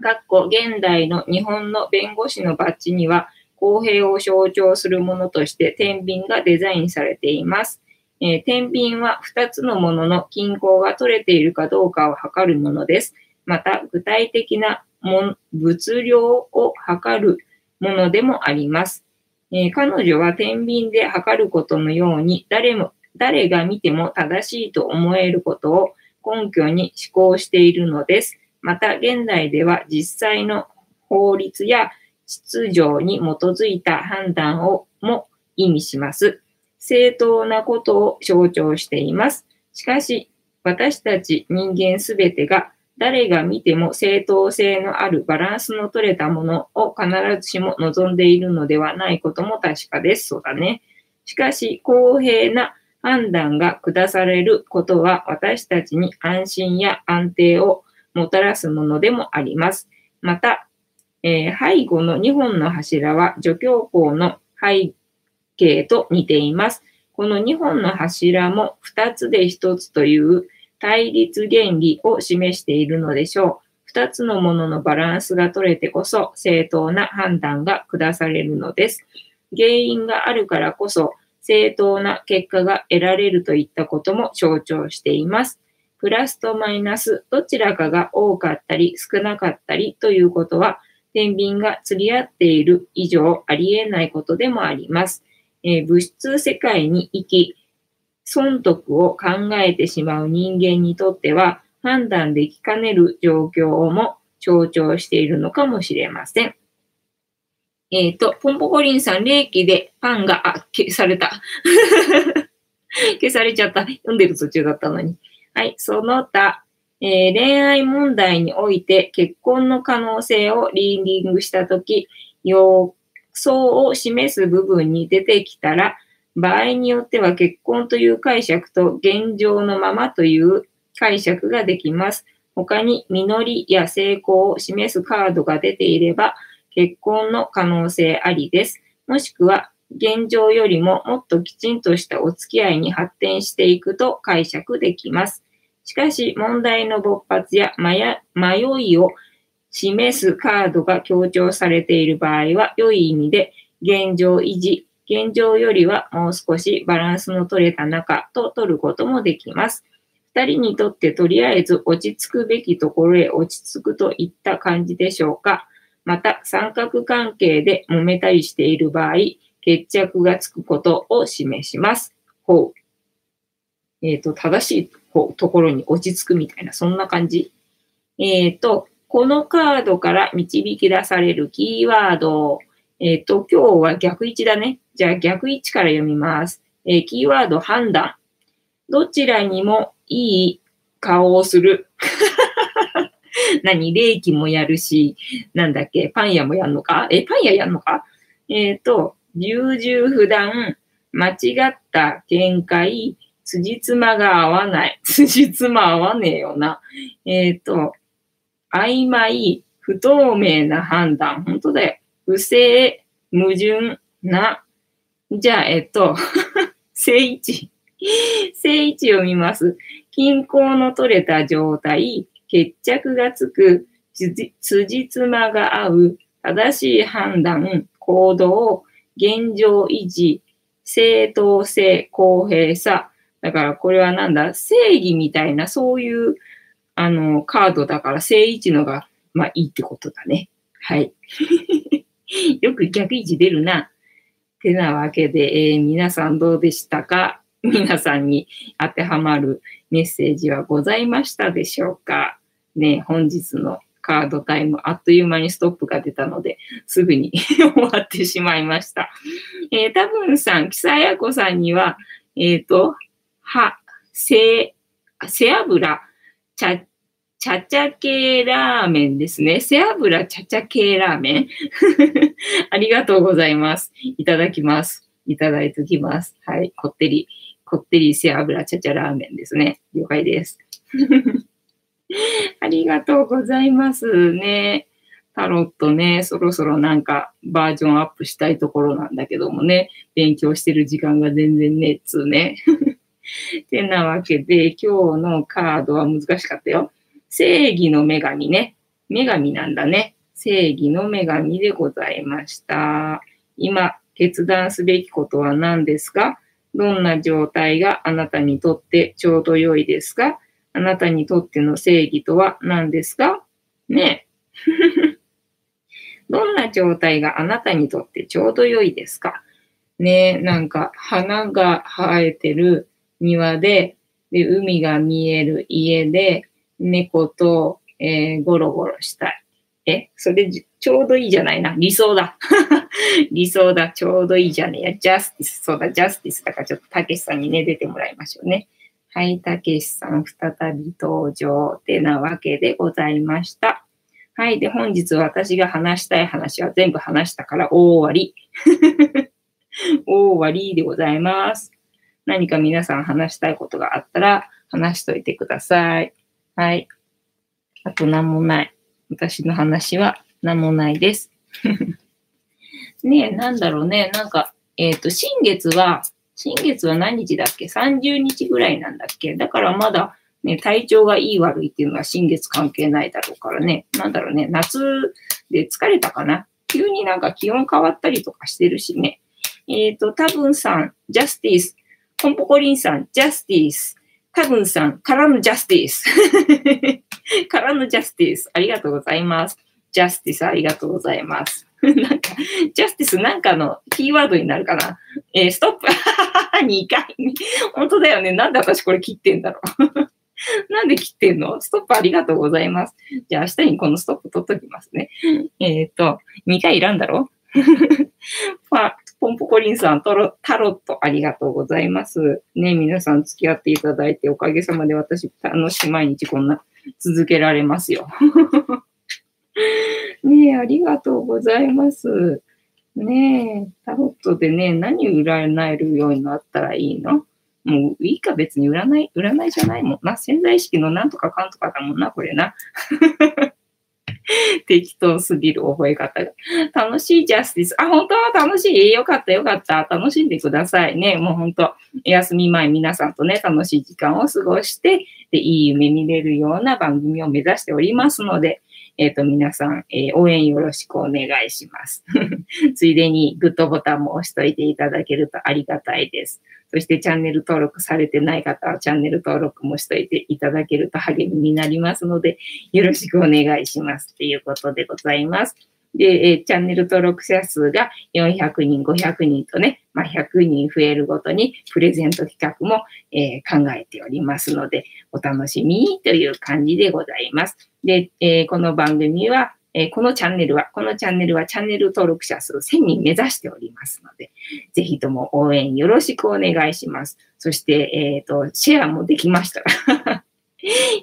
Speaker 1: かっこ現代の日本の弁護士のバッジには公平を象徴するものとして天秤がデザインされています。えー、天秤は2つのものの均衡が取れているかどうかを測るものです。また、具体的な物量を測るものでもあります。えー、彼女は天秤で測ることのように誰も、誰が見ても正しいと思えることを根拠に思考しているのです。また、現代では実際の法律や秩序に基づいた判断をも意味します。正当なことを象徴しています。しかし、私たち人間すべてが誰が見ても正当性のあるバランスの取れたものを必ずしも望んでいるのではないことも確かです。そうだね。しかし、公平な判断が下されることは私たちに安心や安定をもたらすものでもあります。また、えー、背後の2本の柱は助教校の背景と似ています。この2本の柱も2つで1つという対立原理を示しているのでしょう。2つのもののバランスが取れてこそ正当な判断が下されるのです。原因があるからこそ正当な結果が得られるといったことも象徴しています。プラスとマイナスどちらかが多かったり少なかったりということは天秤が釣り合っている以上ありえないことでもあります。えー、物質世界に生き、損得を考えてしまう人間にとっては判断できかねる状況をも象徴しているのかもしれません。えっ、ー、と、ポンポコリンさん、霊気でパンが、あ、消された。消されちゃった。読んでる途中だったのに。はい、その他、えー、恋愛問題において結婚の可能性をリーディングしたとき、予想を示す部分に出てきたら、場合によっては結婚という解釈と現状のままという解釈ができます。他に実りや成功を示すカードが出ていれば、結婚の可能性ありです。もしくは、現状よりももっときちんとしたお付き合いに発展していくと解釈できます。しかし、問題の勃発や迷いを示すカードが強調されている場合は、良い意味で現状維持、現状よりはもう少しバランスの取れた中と取ることもできます。二人にとってとりあえず落ち着くべきところへ落ち着くといった感じでしょうか。また、三角関係で揉めたりしている場合、決着がつくことを示します。ほう。えっ、ー、と、正しいところに落ち着くみたいな、そんな感じ。えっ、ー、と、このカードから導き出されるキーワード。えっ、ー、と、今日は逆位置だね。じゃあ逆位置から読みます。えー、キーワード判断。どちらにもいい顔をする。何？霊気もやるし、なんだっけ？パン屋もやんのか？え、パン屋やんのか？えっ、ー、と、優柔不断、間違った見解、辻褄が合わない。辻褄合わねえよな。えっ、ー、と、曖昧、不透明な判断。本当だよ。不正、矛盾な。じゃあ、えっと、正位置。正位置を見ます。均衡の取れた状態、決着がつく、辻褄が合う、正しい判断、行動、現状維持、正当性、公平さ。だからこれはなんだ？正義みたいな、そういうあの、カードだから正位置のが、まあいいってことだね。はい。よく逆位置出るな。ってなわけで、えー、皆さんどうでしたか？皆さんに当てはまるメッセージはございましたでしょうか？ね、本日のカードタイム、あっという間にストップが出たので、すぐに 終わってしまいました。えー、多分さん、木佐彩子さんには、えっ、ー、と、は、背、背脂、ちゃ、ちゃちゃ系ラーメンですね。背脂ちゃちゃ系ラーメン。ありがとうございます。いただきます。いただいておきます。はい。こってり、こってり背脂ちゃちゃラーメンですね。了解です。ありがとうございますね。タロットね、そろそろなんかバージョンアップしたいところなんだけどもね、勉強してる時間が全然ねっつうね。てなわけで、今日のカードは難しかったよ。正義の女神ね。女神なんだね。正義の女神でございました。今、決断すべきことは何ですか？どんな状態があなたにとってちょうど良いですか？あなたにとっての正義とは何ですか？ね どんな状態があなたにとってちょうど良いですか？ねなんか花が生えてる庭で、で、海が見える家で、猫と、えー、ゴロゴロしたい。え、それちょうどいいじゃないな。理想だ。理想だ。ちょうどいいじゃねえや。ジャスティス。そうだ、ジャスティスだからちょっとたけしさんにね、出てもらいましょうね。はい、たけしさん、再び登場ってなわけでございました。はい、で、本日私が話したい話は全部話したから大終わり。大終わりでございます。何か皆さん話したいことがあったら話しといてください。はい。あと何もない。私の話は何もないです。ねえ、なんだろうね。なんか、えっ、ー、と、新月は新月は何日だっけ ?30 日ぐらいなんだっけ？だからまだね、体調がいい悪いっていうのは新月関係ないだろうからね。なんだろうね。夏で疲れたかな？急になんか気温変わったりとかしてるしね。えっ、ー、と、多分さん、ジャスティス。コンポコリンさん、ジャスティス。多分さん、からのジャスティス。からのジャスティス。ありがとうございます。ジャスティスありがとうございます。なんか、ジャスティスなんかのキーワードになるかな？えー、ストップ !2 回。本当だよね。なんで私これ切ってんだろう。なんで切ってんの？ストップありがとうございます。じゃあ明日にこのストップ取っときますね。えっ、ー、と、2回いらんだろ？ポンポコリンさん、タロタロットありがとうございます。ね、皆さん付き合っていただいておかげさまで私楽しい毎日こんな続けられますよ。ねえ、ありがとうございます。ねえ、タロットでね、何占えるようになったらいいの？もういいか別に占い、占いじゃないもんな。潜在意識のなんとかかんとかだもんな、これな。適当すぎる覚え方が。楽しいジャスティス。あ、本当？は楽しい？よかったよかった。楽しんでくださいね。もう本当、休み前皆さんとね、楽しい時間を過ごして、で、いい夢見れるような番組を目指しておりますので、えっ、ー、と、皆さん、えー、応援よろしくお願いします。ついでにグッドボタンも押しといていただけるとありがたいです。そしてチャンネル登録されてない方はチャンネル登録もしといていただけると励みになりますので、よろしくお願いします。ということでございます。で、えー、チャンネル登録者数が400人、500人とね、まあ、100人増えるごとにプレゼント企画も、えー、考えておりますので、お楽しみにという感じでございます。で、えー、この番組は、え、このチャンネルは、このチャンネルはチャンネル登録者数1000人目指しておりますので、ぜひとも応援よろしくお願いします。そして、えっ、と、シェアもできました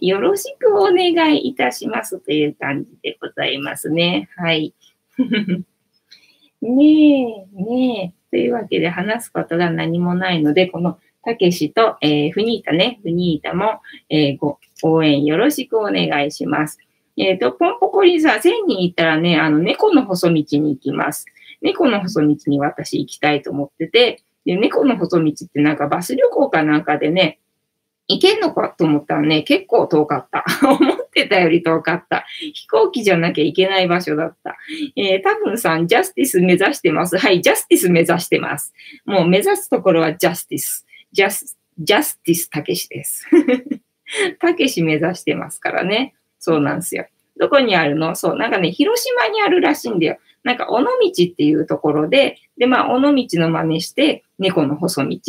Speaker 1: よろしくお願いいたしますという感じでございますね。はい。ねえ、ねえ。というわけで話すことが何もないので、このたけしと、えー、フニータね、フニータも、えー、ご応援よろしくお願いします。えっ、ー、と、ポンポコリンさん、1000人行ったらね、あの、猫の細道に行きます。猫の細道に私行きたいと思ってて、で、猫の細道ってなんかバス旅行かなんかでね、行けんのかと思ったらね、結構遠かった。思ってたより遠かった。飛行機じゃなきゃいけない場所だった。えー、多分さん、ジャスティス目指してます。はい、ジャスティス目指してます。もう目指すところはジャスティス。ジャス、ジャスティスたけしです。たけし目指してますからね。そうなんですよ。どこにあるの？そう、なんかね、広島にあるらしいんだよ。なんか、尾道っていうところで、で、まあ、尾道の真似して、猫の細道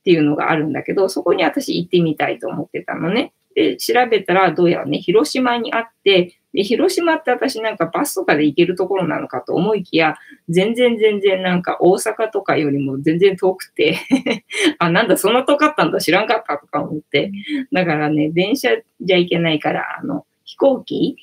Speaker 1: っていうのがあるんだけど、そこに私行ってみたいと思ってたのね。で、調べたら、どうやらね、広島にあって、で、広島って私なんかバスとかで行けるところなのかと思いきや、全然全然なんか大阪とかよりも全然遠くて あ、なんだ、そんな遠かったんだ、知らんかったとか思って。だからね、電車じゃ行けないから、あの、飛行機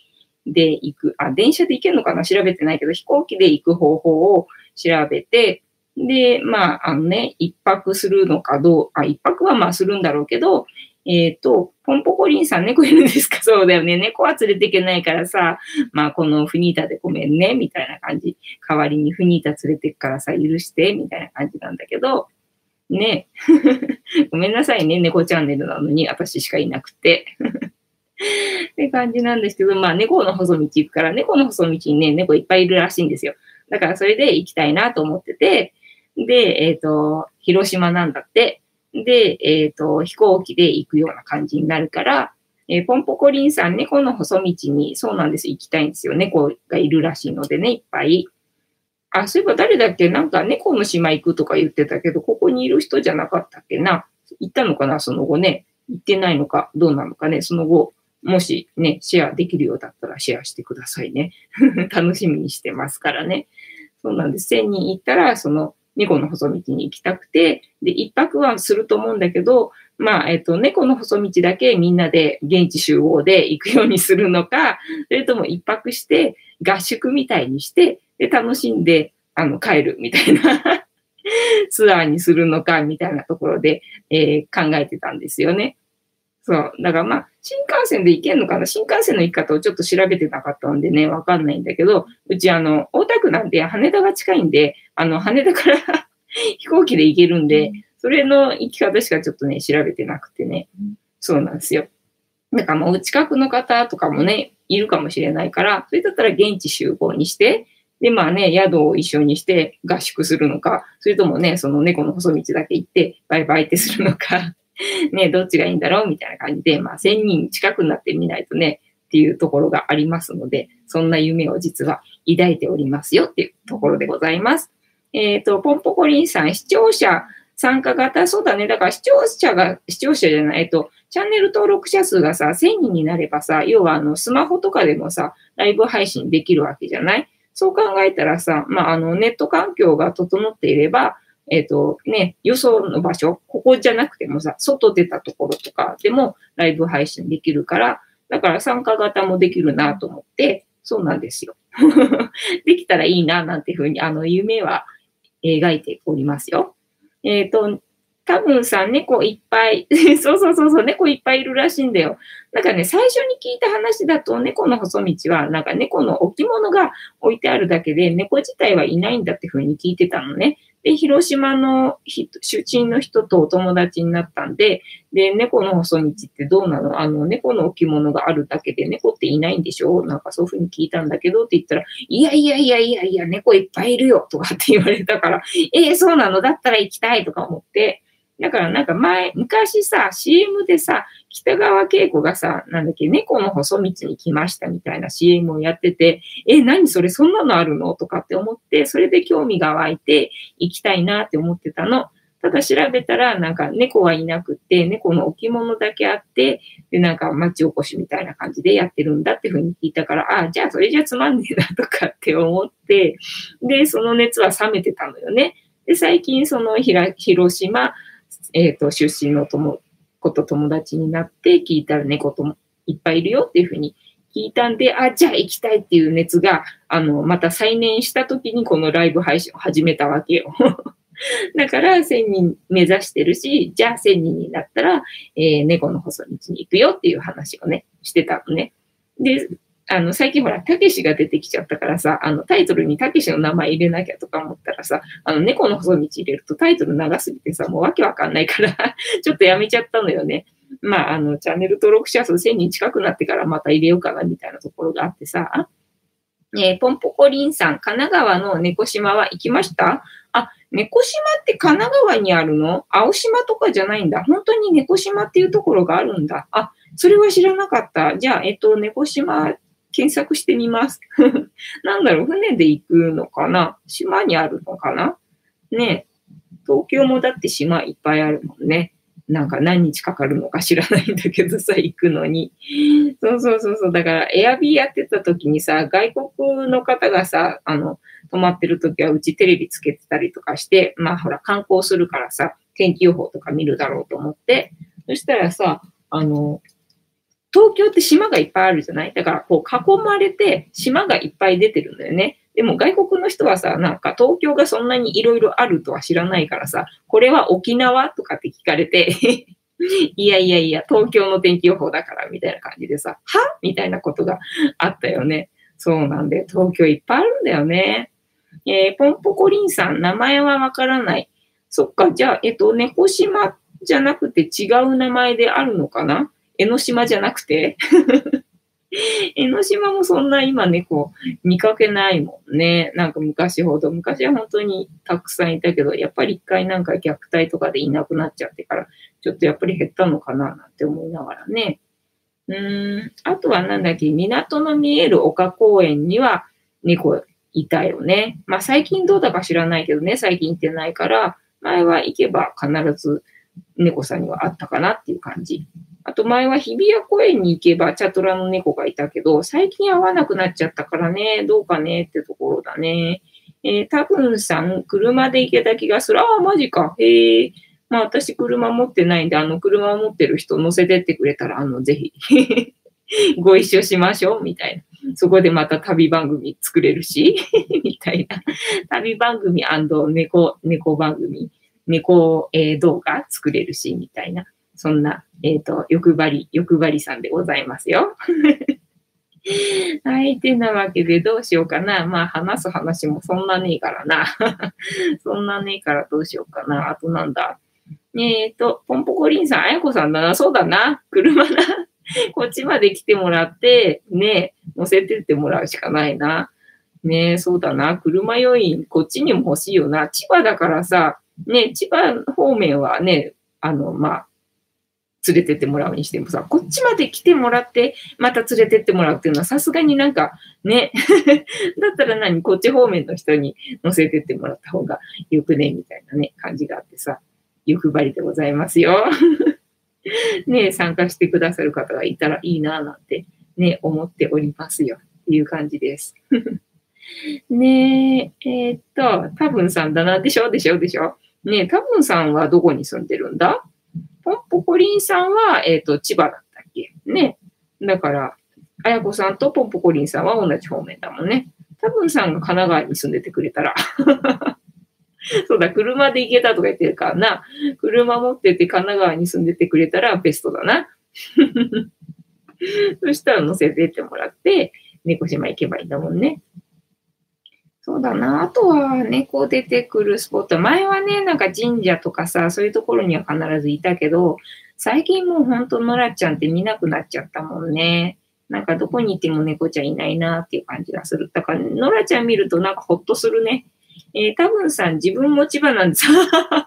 Speaker 1: で行く、あ、電車で行けるのかな調べてないけど、飛行機で行く方法を調べて、で、まあ、あのね、一泊するのかどう、あ、一泊はまあするんだろうけど、えっ、ー、と、ポンポコリンさん猫いるんですか？そうだよね。猫は連れていけないからさ、まあこのフニータでごめんね、みたいな感じ。代わりにフニータ連れてくからさ、許して、みたいな感じなんだけど、ね。ごめんなさいね、猫チャンネルなのに私しかいなくて。って感じなんですけど、まあ猫の細道行くから、猫の細道にね、猫いっぱいいるらしいんですよ。だからそれで行きたいなと思ってて、で、えっ、ー、と、広島なんだって。で、えっ、ー、と、飛行機で行くような感じになるから、えー、ポンポコリンさん、猫の細道に、そうなんです、行きたいんですよ。猫がいるらしいのでね、いっぱい。あ、そういえば誰だっけ？なんか猫の島行くとか言ってたけど、ここにいる人じゃなかったっけな？行ったのかな？その後ね。行ってないのか、どうなのかね？その後、もしね、シェアできるようだったらシェアしてくださいね。楽しみにしてますからね。そうなんです。1000人行ったら、その猫の細道に行きたくて、で、一泊はすると思うんだけど、まあ、えっと、猫の細道だけみんなで現地集合で行くようにするのか、それとも一泊して合宿みたいにして、で、楽しんで、あの、帰るみたいな ツアーにするのか、みたいなところで、えー、考えてたんですよね。そう。だからまあ、新幹線で行けんのかな？新幹線の行き方をちょっと調べてなかったんでね、わかんないんだけど、うちあの、大田区なんで羽田が近いんで、あの、羽田から 飛行機で行けるんで、それの行き方しかちょっとね、調べてなくてね。そうなんですよ。だからもう近くの方とかもね、いるかもしれないから、それだったら現地集合にして、で、まあね、宿を一緒にして合宿するのか、それともね、その猫の細道だけ行って、バイバイってするのか、ね、どっちがいいんだろうみたいな感じで、まあ、1000人近くになってみないとね、っていうところがありますので、そんな夢を実は抱いておりますよっていうところでございます。えっ、ー、と、ポンポコリンさん、視聴者参加型、そうだね。だから視聴者が、視聴者じゃない、えっと、チャンネル登録者数がさ、1000人になればさ、要はあの、スマホとかでもさ、ライブ配信できるわけじゃない？そう考えたらさ、まあ、あの、ネット環境が整っていれば、えっ、ー、と、ね、予想の場所、ここじゃなくてもさ、外出たところとかでもライブ配信できるから、だから参加型もできるなと思って、そうなんですよ。できたらいいな、なんていうふうに、あの、夢は描いておりますよ。えっ、ー、と、多分さ、猫いっぱい、そうそうそうそう、猫いっぱいいるらしいんだよ。なんかね、最初に聞いた話だと、猫の細道は、なんか猫の置物が置いてあるだけで、猫自体はいないんだっていうふうに聞いてたのね。で、広島の出身の人とお友達になったんで、で、猫の細道ってどうなの？あの、猫の置物があるだけで猫っていないんでしょ？なんかそういうふうに聞いたんだけどって言ったら、いやいやいやいやいや、猫いっぱいいるよとかって言われたから、えー、そうなの？だったら行きたいとか思って、だからなんか前、昔さ、CM でさ、北川景子がさ、なんだっけ、猫の細道に来ましたみたいな CM をやってて、え、何それそんなのあるの？とかって思って、それで興味が湧いて行きたいなって思ってたの。ただ調べたら、なんか猫はいなくて、猫の置物だけあって、で、なんか町おこしみたいな感じでやってるんだっていうふうに聞いたから、ああ、じゃあそれじゃつまんねえなとかって思って、で、その熱は冷めてたのよね。で、最近その広島、えっ、ー、と、出身の友、子と友達になって聞いたら猫ともいっぱいいるよっていうふうに聞いたんで、あ、じゃあ行きたいっていう熱が、あの、また再燃した時にこのライブ配信を始めたわけよ。だから1000人目指してるし、じゃあ1000人になったら、えー、猫の細道に行くよっていう話をね、してたのね。で、あの、最近ほら、たけしが出てきちゃったからさ、あの、タイトルにたけしの名前入れなきゃとか思ったらさ、あの、猫の細道入れるとタイトル長すぎてさ、もうわけわかんないから ちょっとやめちゃったのよね。まあ、あの、チャンネル登録者数1000人近くなってからまた入れようかな、みたいなところがあってさ、えー、ポンポコリンさん、神奈川の猫島は行きました？あ、猫島って神奈川にあるの？青島とかじゃないんだ。本当に猫島っていうところがあるんだ。あ、それは知らなかった。じゃあ、えっと、猫島検索してみます。なんだろう、船で行くのかな？島にあるのかな？ね東京もだって島いっぱいあるもんね。なんか何日かかるのか知らないんだけどさ、行くのに。そうそうそうそう。だから、エアビーやってた時にさ、外国の方がさ、あの、泊まってる時はうちテレビつけてたりとかして、まあほら、観光するからさ、天気予報とか見るだろうと思って、そしたらさ、あの、東京って島がいっぱいあるじゃない？だからこう囲まれて島がいっぱい出てるんだよね。でも外国の人はさ、なんか東京がそんなにいろいろあるとは知らないからさ、これは沖縄とかって聞かれて いやいやいや、東京の天気予報だからみたいな感じでさ、は？みたいなことがあったよね。そうなんで、東京いっぱいあるんだよね。えー、ポンポコリンさん、名前はわからない。そっか、じゃあ、えっと、猫島じゃなくて違う名前であるのかな？江ノ島じゃなくて 江ノ島もそんな今猫見かけないもんね。なんか昔ほど。昔は本当にたくさんいたけど、やっぱり一回なんか虐待とかでいなくなっちゃってから、ちょっとやっぱり減ったのかななんて思いながらね。うーん。あとはなんだっけ、港の見える丘公園には猫いたよね。まあ最近どうだか知らないけどね、最近行ってないから、前は行けば必ず猫さんにはあったかなっていう感じ。あと前は日比谷公園に行けばチャトラの猫がいたけど、最近会わなくなっちゃったからね、どうかねってところだね。えー、多分さん、車で行けた気がする。ああ、マジか。へえ。まあ私車持ってないんで、あの車持ってる人乗せてってくれたら、あの、ぜひ ご一緒しましょう、みたいな。そこでまた旅番組作れるし、みたいな。旅番組猫、猫番組、猫、えー、動画作れるし、みたいな。そんな、えっ、ー、と、欲張り、欲張りさんでございますよ。はい。てなわけでどうしようかな。まあ話す話もそんなねえからな。そんなねえからどうしようかな。あとなんだ？えっ、ー、と、ポンポコリンさん、あやこさんだな。そうだな。車な。こっちまで来てもらって、ね、乗せてってもらうしかないな。ねそうだな。車要員、こっちにも欲しいよな。千葉だからさ、ね、千葉方面はね、あの、まあ、連れてってもらうにしてもさ、こっちまで来てもらって、また連れてってもらうっていうのはさすがになんかね、だったら何？こっち方面の人に乗せてってもらった方がよくね？みたいなね、感じがあってさ、欲張りでございますよ。ね参加してくださる方がいたらいいななんてね、思っておりますよっていう感じです。ねえ、えー、っと、多分さんだな、でしょ？でしょ？でしょ？ねえ、多分さんはどこに住んでるんだ？ポンポコリンさんは、えっ、ー、と、千葉だったっけ？ね。だから、あやこさんとポンポコリンさんは同じ方面だもんね。多分さんが神奈川に住んでてくれたら。そうだ、車で行けたとか言ってるからな。車持ってて神奈川に住んでてくれたらベストだな。そしたら乗せてってもらって、猫島行けばいいんだもんね。そうだな。あとは猫出てくるスポット。前はね、なんか神社とかさ、そういうところには必ずいたけど、最近もうほんとノラちゃんって見なくなっちゃったもんね。なんかどこにいても猫ちゃんいないなっていう感じがする。だから、ノラちゃん見るとなんかほっとするね。えー、多分さん、自分も千葉なんです。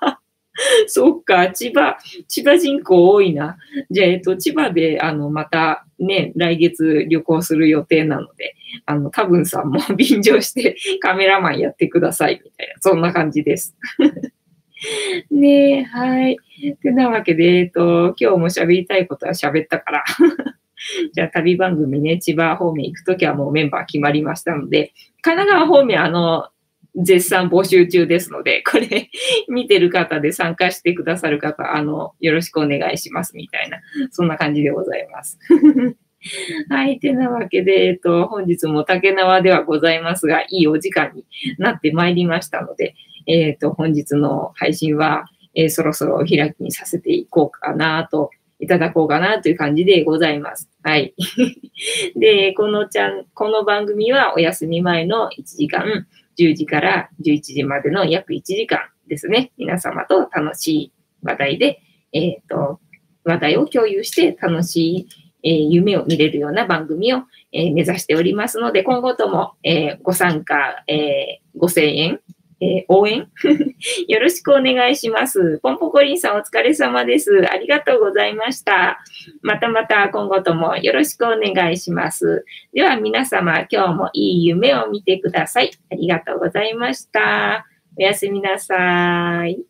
Speaker 1: そっか、千葉、千葉人口多いな。じゃあ、えっと、千葉で、あの、またね、来月旅行する予定なので、あの、多分さんも 便乗してカメラマンやってください、みたいな、そんな感じです。ねえ、はい。てなわけで、えっと、今日も喋りたいことは喋ったから じゃあ旅番組ね、千葉方面行くときはもうメンバー決まりましたので、神奈川方面あの、絶賛募集中ですので、これ見てる方で参加してくださる方、あの、よろしくお願いしますみたいな、そんな感じでございます。はい。てなわけで、えっと、本日も竹縄ではございますが、いいお時間になってまいりましたので、えっと、本日の配信は、えー、そろそろお開きにさせていこうかなと、いただこうかなという感じでございます。はい。で、このちゃん、この番組はお休み前の1時間、10時から11時までの約1時間ですね。皆様と楽しい話題で、えっ、ー、と、話題を共有して楽しい、えー、夢を見れるような番組を、えー、目指しておりますので、今後とも、えご参加、えご声援、え応援？よろしくお願いします。ポンポコリンさんお疲れ様です。ありがとうございました。またまた今後ともよろしくお願いします。では皆様、今日もいい夢を見てください。ありがとうございました。おやすみなさい。